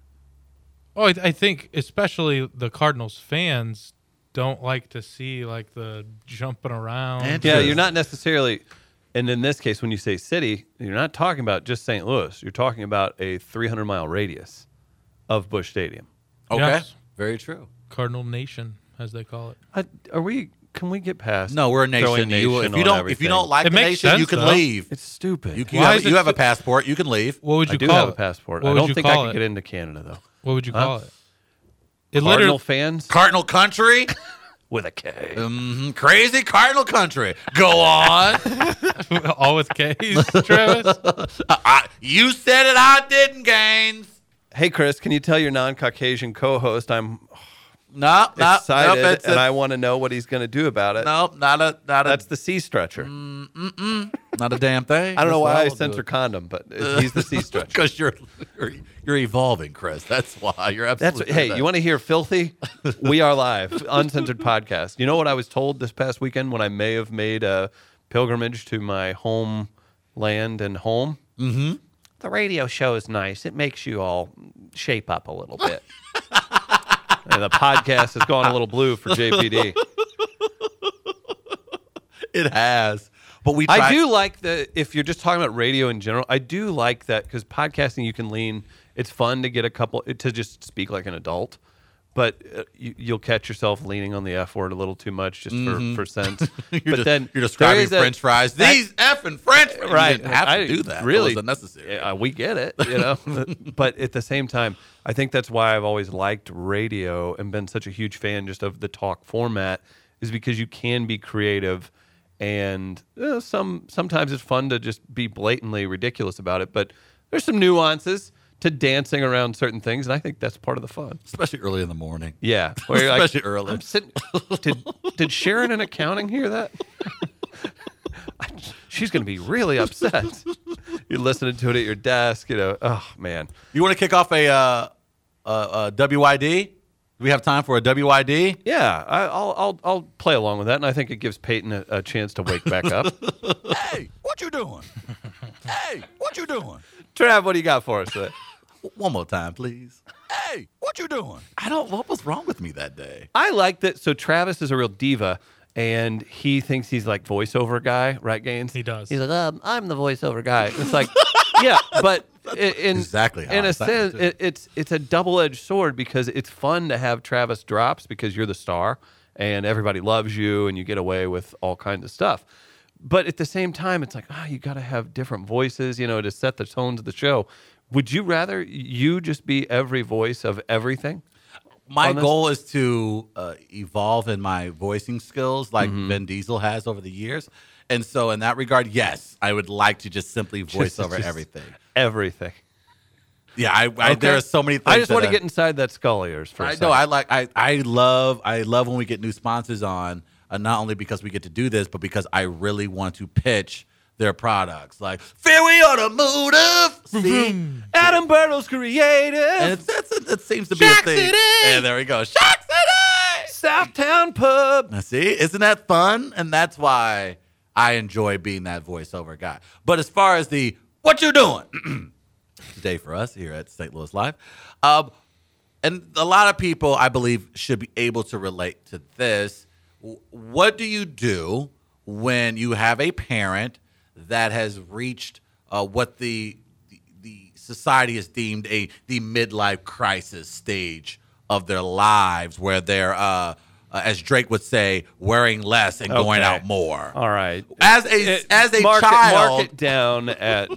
Oh, I, I think especially the Cardinals fans don't like to see like the jumping around. And- Yeah, you're not necessarily, and in this case, when you say city, you're not talking about just St. Louis. You're talking about a 300 mile radius of Busch Stadium. Okay, Yes. very true. Cardinal Nation, as they call it. I, are we? Can we get past? No, we're a throwing nation. You, if you don't, if you don't like It the makes nation, you can though. leave. it's stupid. You, you have, you have a passport. You can leave. What would I you do call have it? a passport. What I don't think I can it? get into Canada though. What would you Huh? call it? It Cardinal fans Cardinal country, with a K. Mhm, crazy Cardinal country. Go on. all with K's, Travis. I, you said it. I didn't, Gaines. Hey, Chris, can you tell your non-Caucasian co-host I'm No, no, excited nope, and I want to know what he's going to do about it? nope, not a, not a, That's the sea stretcher. Mm, not a damn thing. I don't know why I censor condom, but he's the sea stretcher. because you're, you're you're evolving, Chris. That's why you're absolutely. That's hey, right. you want to hear filthy? we are live, uncensored podcast. You know what I was told this past weekend when I may have made a pilgrimage to my home land and home? Mm-hmm. The radio show is nice. It makes you all shape up a little bit. And the podcast has gone a little blue for JPD. it has, but we. I do like the if you're just talking about radio in general. I do like that because podcasting you can lean. It's fun to get a couple to just speak like an adult, but uh, you, you'll catch yourself leaning on the f word a little too much just for for sense. But just- then you're describing is a- French fries. that- These effing French fries. right. You didn't have to do that. Really, it was unnecessary. Yeah, we get it, you know. but at the same time, I think that's why I've always liked radio and been such a huge fan just of the talk format, is because you can be creative, and uh, some sometimes it's fun to just be blatantly ridiculous about it. But there's some nuances to dancing around certain things, and I think that's part of the fun. especially early in the morning. Yeah, where you're like, Especially early. I'm sitting. Did did Sharon in accounting hear that? She's going to be really upset. You're listening to it at your desk. You know, oh man. You want to kick off a uh, uh, uh, WYD? Do we have time for a WID? Yeah, I, I'll I'll I'll play along with that, and I think it gives Peyton a, a chance to wake back up. hey, what you doing? hey, what you doing? Trav, what do you got for us today? One more time, please. Hey, what you doing? I don't. What was wrong with me that day? I like that. So Travis is a real diva, and he thinks he's like voiceover guy, right, Gaines? He does. He's like, um, I'm the voiceover guy. It's like, yeah, but i- in Exactly in I a sound, sense, it, it's it's a double edged sword because it's fun to have Travis drops because you're the star and everybody loves you and you get away with all kinds of stuff. But at the same time, it's like, ah, you got to have different voices, you know, to set the tones of the show. Would you rather you just be every voice of everything? My goal is to uh, evolve in my voicing skills, like Mm-hmm. Vin Diesel has over the years. And so, in that regard, yes, I would like to just simply voice Just- over just everything. Everything. Yeah, I, I there are so many things. I just want to get inside that skull of yours for I know. I like. I I love. I love when we get new sponsors on. Uh, not only because we get to do this, but because I really want to pitch their products. Like, fear we on a motive. See, Adam Burrow's creative. and it's, that's, that seems to be a thing. City! And there we go. Shock City. Southtown Pub. Now, see, isn't that fun? And that's why I enjoy being that voiceover guy. But as far as the what you doing today for us here at St. Louis Live, um, and a lot of people I believe should be able to relate to this. What do you do when you have a parent that has reached uh, what the, the the society has deemed a the midlife crisis stage of their lives, where they're, uh, uh, as Drake would say, wearing less and going out more. All right. As a It- as a mark child, it, mark it down at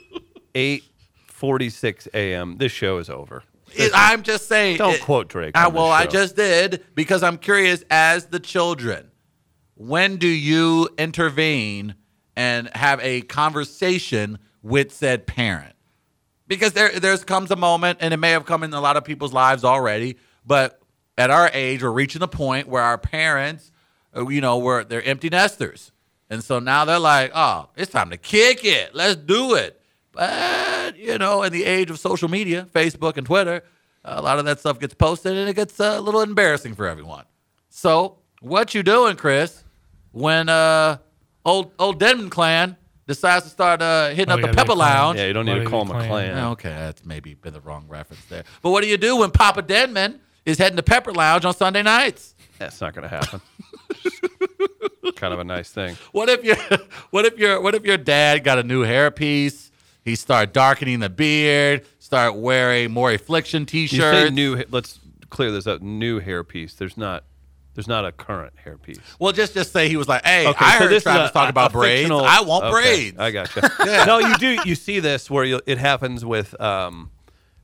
eight forty-six a.m. This show is over. It- I'm just saying. Don't quote Drake I, well, I just did because I'm curious. As the children, when do you intervene and have a conversation with said parent? Because there there's comes a moment, and it may have come in a lot of people's lives already, but at our age, we're reaching the point where our parents uh, you know, were they're empty nesters, and so now they're like, oh, it's time to kick it. Let's do it. But you know, in the age of social media, Facebook and Twitter, a lot of that stuff gets posted, and it gets uh, a little embarrassing for everyone. So, what you doing, Chris? When uh, old old Denman clan decides to start uh, hitting Oh, up yeah, the Pepper clan. Lounge. Yeah, you don't need Bloody to call him a clan. clan. Yeah, Okay, that's maybe been the wrong reference there. But what do you do when Papa Denman is heading to Pepper Lounge on Sunday nights? That's not going to happen. kind of a nice thing. What if your what if your what if your dad got a new hairpiece? He start darkening the beard, start wearing more affliction You say t-shirts. new. Let's clear this up. New hairpiece. There's not. There's not a current hairpiece. well, just just say he was like, "Hey, Okay, I so heard this Travis a- talk about braids. fictional- I want Okay, braids." I gotcha. No, you do. You see this where you, it happens with um,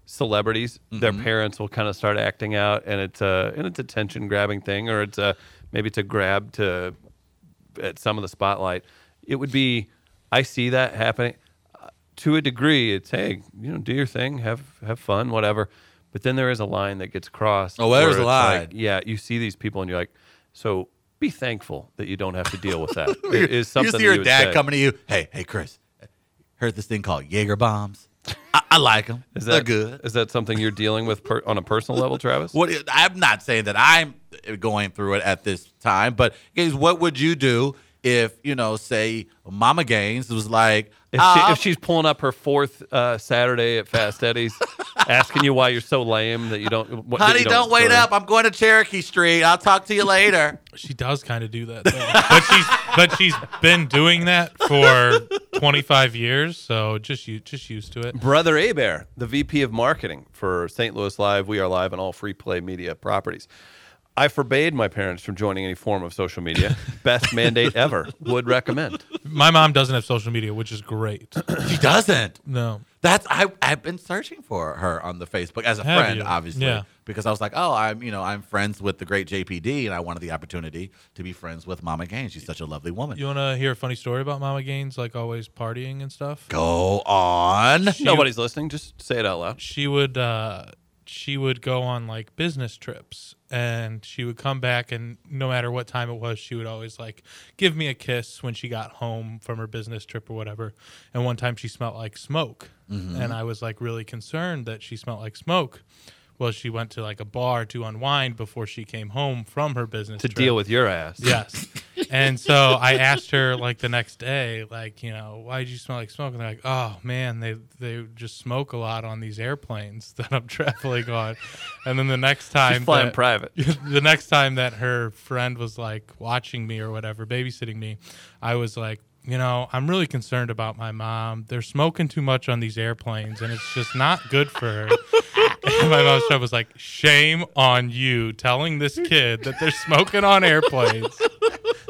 celebrities. Their Mm-hmm. parents will kind of start acting out, and it's a and it's a tension grabbing thing, or it's a maybe it's a grab to at some of the spotlight. It would be. I see that happening Uh, to a degree. It's hey, you know, do your thing, have have fun, whatever. But then there is a line that gets crossed. Oh, there's a line. like, yeah, you see these people, and you're like, so be thankful that you don't have to deal with that. It is something you see your you dad say. coming to you. Hey, hey, Chris, heard this thing called Jaeger bombs. I, I like them. Is They're that good. Is that something you're dealing with per, on a personal level, Travis? What I'm not saying that I'm going through it at this time, but guys, what would you do if you know, say, Mama Gaines was like, If, "Ah, she, if she's pulling up her fourth uh, Saturday at Fast Eddie's, asking you why you're so lame that you don't, what, that honey, you don't, wait up. I'm going to Cherokee Street. I'll talk to you later. She does kind of do that, though. but she's but she's been doing that for 25 years, so just you just used to it. Brother Abear, the VP of marketing for St. Louis Live, We Are Live, and all free play media properties. I forbade my parents from joining any form of social media. Best mandate ever. Would recommend. My mom doesn't have social media, which is great. she doesn't. No, That's I. I've been searching for her on the Facebook as a Have friend, you? obviously, Yeah. because I was like, oh, I'm you know I'm friends with the great JPD, and I wanted the opportunity to be friends with Mama Gaines. She's such a lovely woman. you want to hear a funny story about Mama Gaines, like always partying and stuff? Go on. Nobody's listening. Just say it out loud. she would uh she would go on like business trips and she would come back and no matter what time it was she would always like give me a kiss when she got home from her business trip or whatever and one time she smelled like smoke mm-hmm. and i was like really concerned that she smelled like smoke well she went to like a bar to unwind before she came home from her business To trip. deal with your ass. Yes. And so I asked her like the next day, like, you know, why did you smell like smoke? And they're like, oh man, they they just smoke a lot on these airplanes that I'm traveling on. And then the next time She's flying that- private. the next time that her friend was like watching me or whatever, babysitting me, I was like, you know, I'm really concerned about my mom. They're smoking too much on these airplanes, and it's just not good for her. and my mom's was like, shame on you telling this kid that they're smoking on airplanes.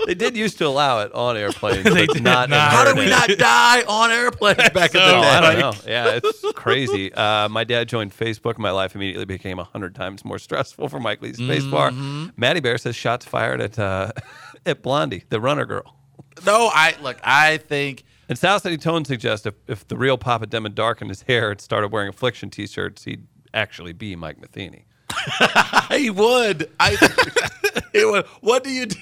They did used to allow it on airplanes, They did not. not. How did we not die on airplanes back in the day? I don't know. Yeah, it's crazy. Uh, my dad joined Facebook. My life immediately became a hundred times more stressful for Mike Lee's spacebar. Mm-hmm. Maddie Bear says shots fired at uh, at Blondie, the runner girl. No, I look. I think And South City Tone suggests if, if the real Papa Denman darkened his hair and started wearing affliction T-shirts, he'd actually be Mike Matheny. he would. I. it would. What do you do?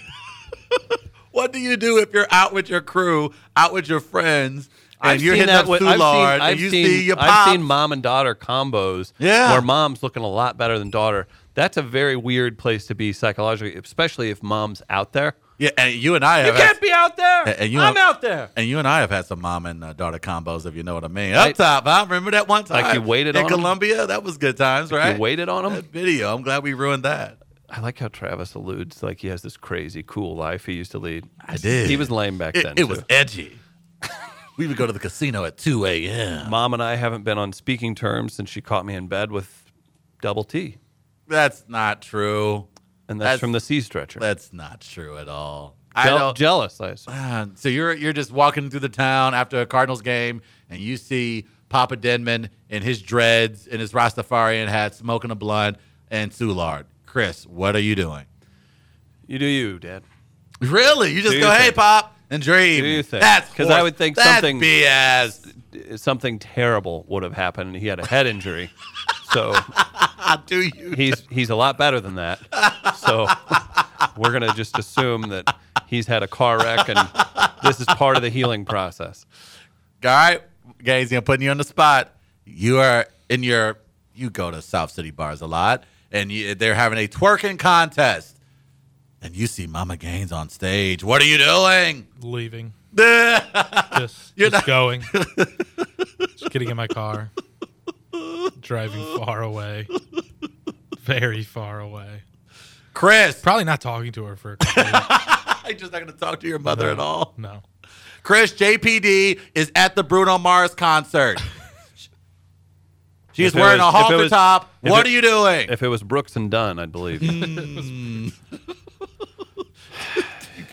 what do you do if you're out with your crew, out with your friends, and I've you're seen hitting up with- Soulard, I've seen, I've you seen, see your I've seen mom and daughter combos Yeah. where mom's looking a lot better than daughter. That's a very weird place to be psychologically, especially if mom's out there. yeah, and you and I have. You can't had, be out there. And you I'm have- out there. and you and I have had some mom and uh, daughter combos, if you know what I mean. Up Right. top, I remember that one time. Like you waited in? Columbia. That was good times, right? You waited on him. That video. I'm glad we ruined that. I like how Travis alludes like he has this crazy cool life he used to lead. I did. He was lame back then. it was too. edgy. we would go to the casino at 2 a.m. Mom and I haven't been on speaking terms since she caught me in bed with double T, That's not true. and that's, That's- from the sea stretcher. That's not true at all. I don't. jealous, I assume. So you're you're just walking through the town after a Cardinals game, and you see Papa Denman in his dreads, in his Rastafarian hat, smoking a blunt, and Soulard. Chris, what are you doing? You do you, Dad. Really? You just Do go, your hey, thing. Pop, and dream. Do your thing. That's 'Cause I horse- would think that's something- BS. Something terrible would have happened, he had a head injury. So Ah, do you? he's he's a lot better than that. So we're gonna just assume that he's had a car wreck and this is part of the healing process. All right, guys, I'm putting you on the spot. You are in your, you go to South City bars a lot, and you, they're having a twerking contest. And you see Mama Gaines on stage. What are you doing? Leaving. Just, You're just not- going. just getting in my car. Driving far away. Very far away. Chris, Probably not talking to her for a couple of weeks. I'm just not going to talk to your mother at all. No. Chris, JPD is at the Bruno Mars concert. She's If wearing was- a if halter was- top. What it- are you doing? If it was Brooks and Dunn, I'd believe. you.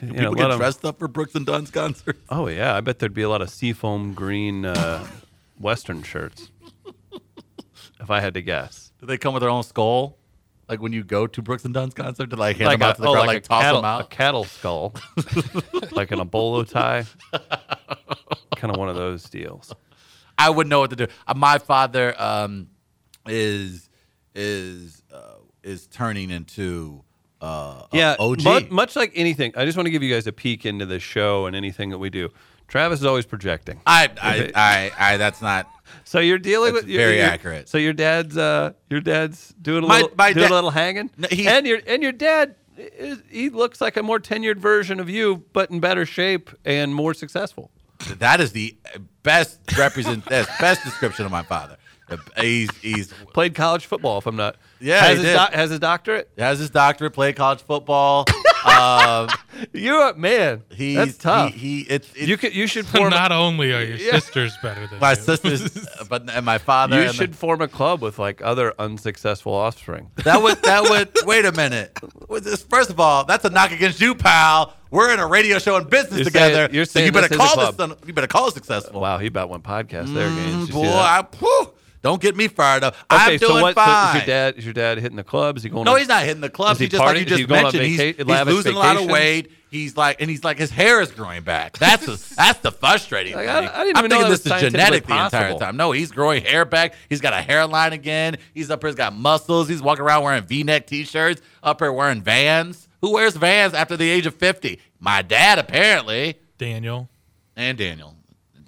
You know, People let get 'em- dressed up for Brooks and Dunn's concert. oh yeah, I bet there'd be a lot of seafoam green uh, Western shirts. If I had to guess, Do they come with their own skull? Like when you go to Brooks and Dunn's concert to like hand like them a, out to the oh, crowd, like, like, toss cattle, them a cattle skull, like in a bolo tie, kind of one of those deals. I wouldn't know what to do. Uh, my father um, is is uh, is turning into uh, Yeah, OG. mu- much like anything, I just want to give you guys a peek into the show and anything that we do. Travis is always projecting. I, I, I, I, that's not. So you're dealing with you're- very you're- accurate. So your dad's uh your dad's doing a My- little my doing dad- a little hanging, No, he's- and your and your dad is, he looks like a more tenured version of you, but in better shape and more successful. That is the best represent. best description of my father. He's he's Played college football, if I'm not. Yeah, has he his did. doc- has his doctorate. has his doctorate, played college football. um, You're a man. he's That's tough. He, he it's, it's you could you should form Not only are your Yeah. sisters better than my you, sisters, but and my father. you and the- should form a club with like other unsuccessful offspring. That would that would wait a minute. First of all, that's a knock against you, pal. We're in a radio show and business You're together. saying- you're so you better this is a call club. this. son- You better call it successful. Wow, he about went podcast there, Gaines. Mm, Did you boy. I, whew, don't get me fired up. Okay, I'm so doing what? So fine. is your dad is your dad hitting the clubs? Is he going? no, on- he's not hitting the clubs. Is he He just like partying? you Is he just going on mentioned, he's, vaca- he's lavish losing a lot of weight. He's like, and he's like, his hair is growing back. That's the, that's the frustrating Like, thing. I- I didn't I'm even thinking that this was is scientifically genetic the entire time. No, he's growing hair back. He's got a hairline again. He's up here. He's got muscles. He's walking around wearing V-neck T-shirts. Up here wearing Vans. Who wears Vans after the age of fifty? My dad apparently, Daniel. and Daniel.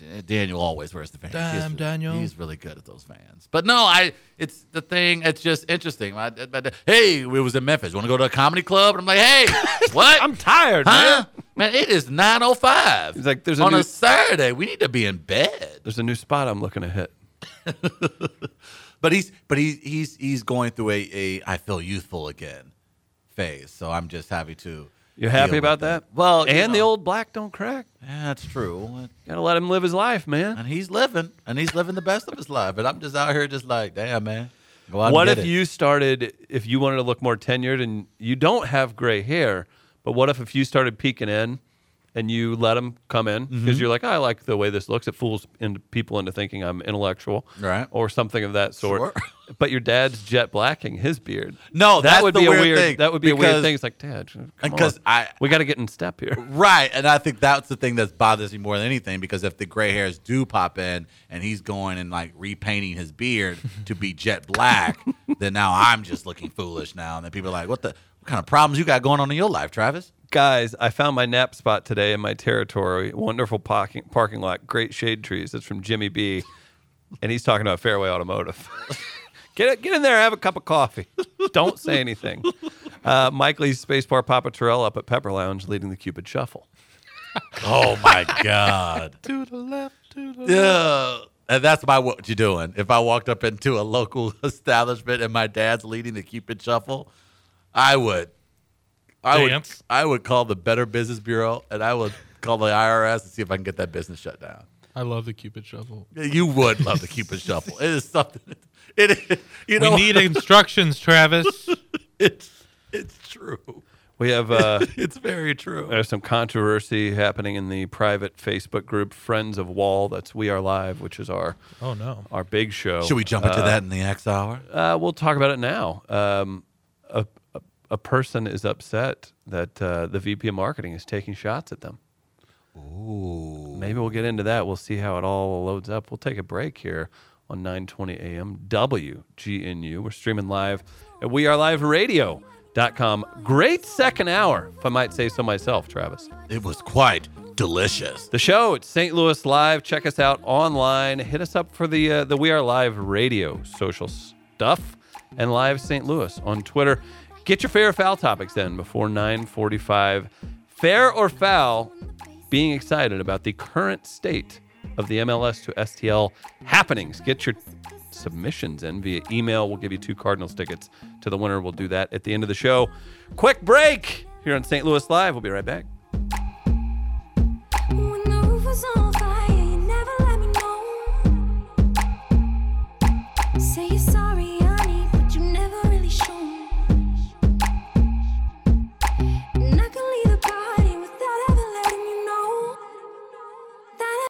D- Daniel always wears the Vans. Damn, he's, Daniel. He's really good at those Vans. But no, I. It's the thing. It's just interesting. My, my dad- hey, we was in Memphis. Want to go to a comedy club? And I'm like, hey, what? I'm tired, Huh? man. Man, it is 9.05. He's like, there's a on new- a Saturday. We need to be in bed. There's a new spot I'm looking to hit. But he's but he, he's he's going through a, a I feel youthful again phase. So I'm just happy to. You happy about that? Well, and the old black don't crack. Yeah, that's true. Gotta let him live his life, man. And he's living, and he's living the best of his life. But I'm just out here, just like, damn, man. Go out and What if it. you started, if you wanted to look more tenured and you don't have gray hair, but what if if you started peeking in and you let them come in because Mm-hmm. you're like, I like the way this looks. It fools into people into thinking I'm intellectual, Right. or something of that sort. Sure. But your dad's jet blacking his beard. No, that that's would be a weird weird. thing, that would be a weird thing. It's like, Dad, Because. I- we got to get in step here. Right, and I think that's the thing that bothers me more than anything because if the gray hairs do pop in and he's going and like repainting his beard to be jet black, then now I'm just looking foolish now, and then people are like, "What the? What kind of problems you got going on in your life, Travis?" Guys, I found my nap spot today in my territory. Wonderful parking parking lot, great shade trees. It's from Jimmy B, and he's talking about Fairway Automotive. get get in there, have a cup of coffee. Don't say anything. Uh, Mike Lee's Spacebar Papa Terrell up at Pepper Lounge, leading the Cupid Shuffle. Oh my god! To the left, to the yeah, and that's my what you doing. If I walked up into a local establishment and my dad's leading the Cupid Shuffle, I would, I Dance. would, I would call the Better Business Bureau and I would call the IRS and see if I can get that business shut down. I love the Cupid Shuffle. You would love the Cupid Shuffle. It is something. It is, you We need instructions, Travis. it's it's true. We have uh, It's very true. there's some controversy happening in the private Facebook group Friends of Wall. That's We Are Live, which is our Oh no. our big show. Should we jump into that in the X hour? Uh, we'll talk about it now. Um, a, a, person is upset that uh, the VP of marketing is taking shots at them. Ooh. Maybe we'll get into that. We'll see how it all loads up. We'll take a break here on 920 AM WGNU. We're streaming live at We Are Live Radio com. Great second hour, if I might say so myself, Travis. It was quite delicious. The show it's St. Louis Live. Check us out online. Hit us up for the uh, the We Are Live radio social stuff and Live St. Louis on Twitter. Get your fair or foul topics then before 9:45. Fair or foul? Being excited about the current state of the MLS to STL happenings. Get your submissions in via email. We'll give you two Cardinals tickets to the winner. We'll do that at the end of the show. Quick break here on St. Louis Live. We'll be right back.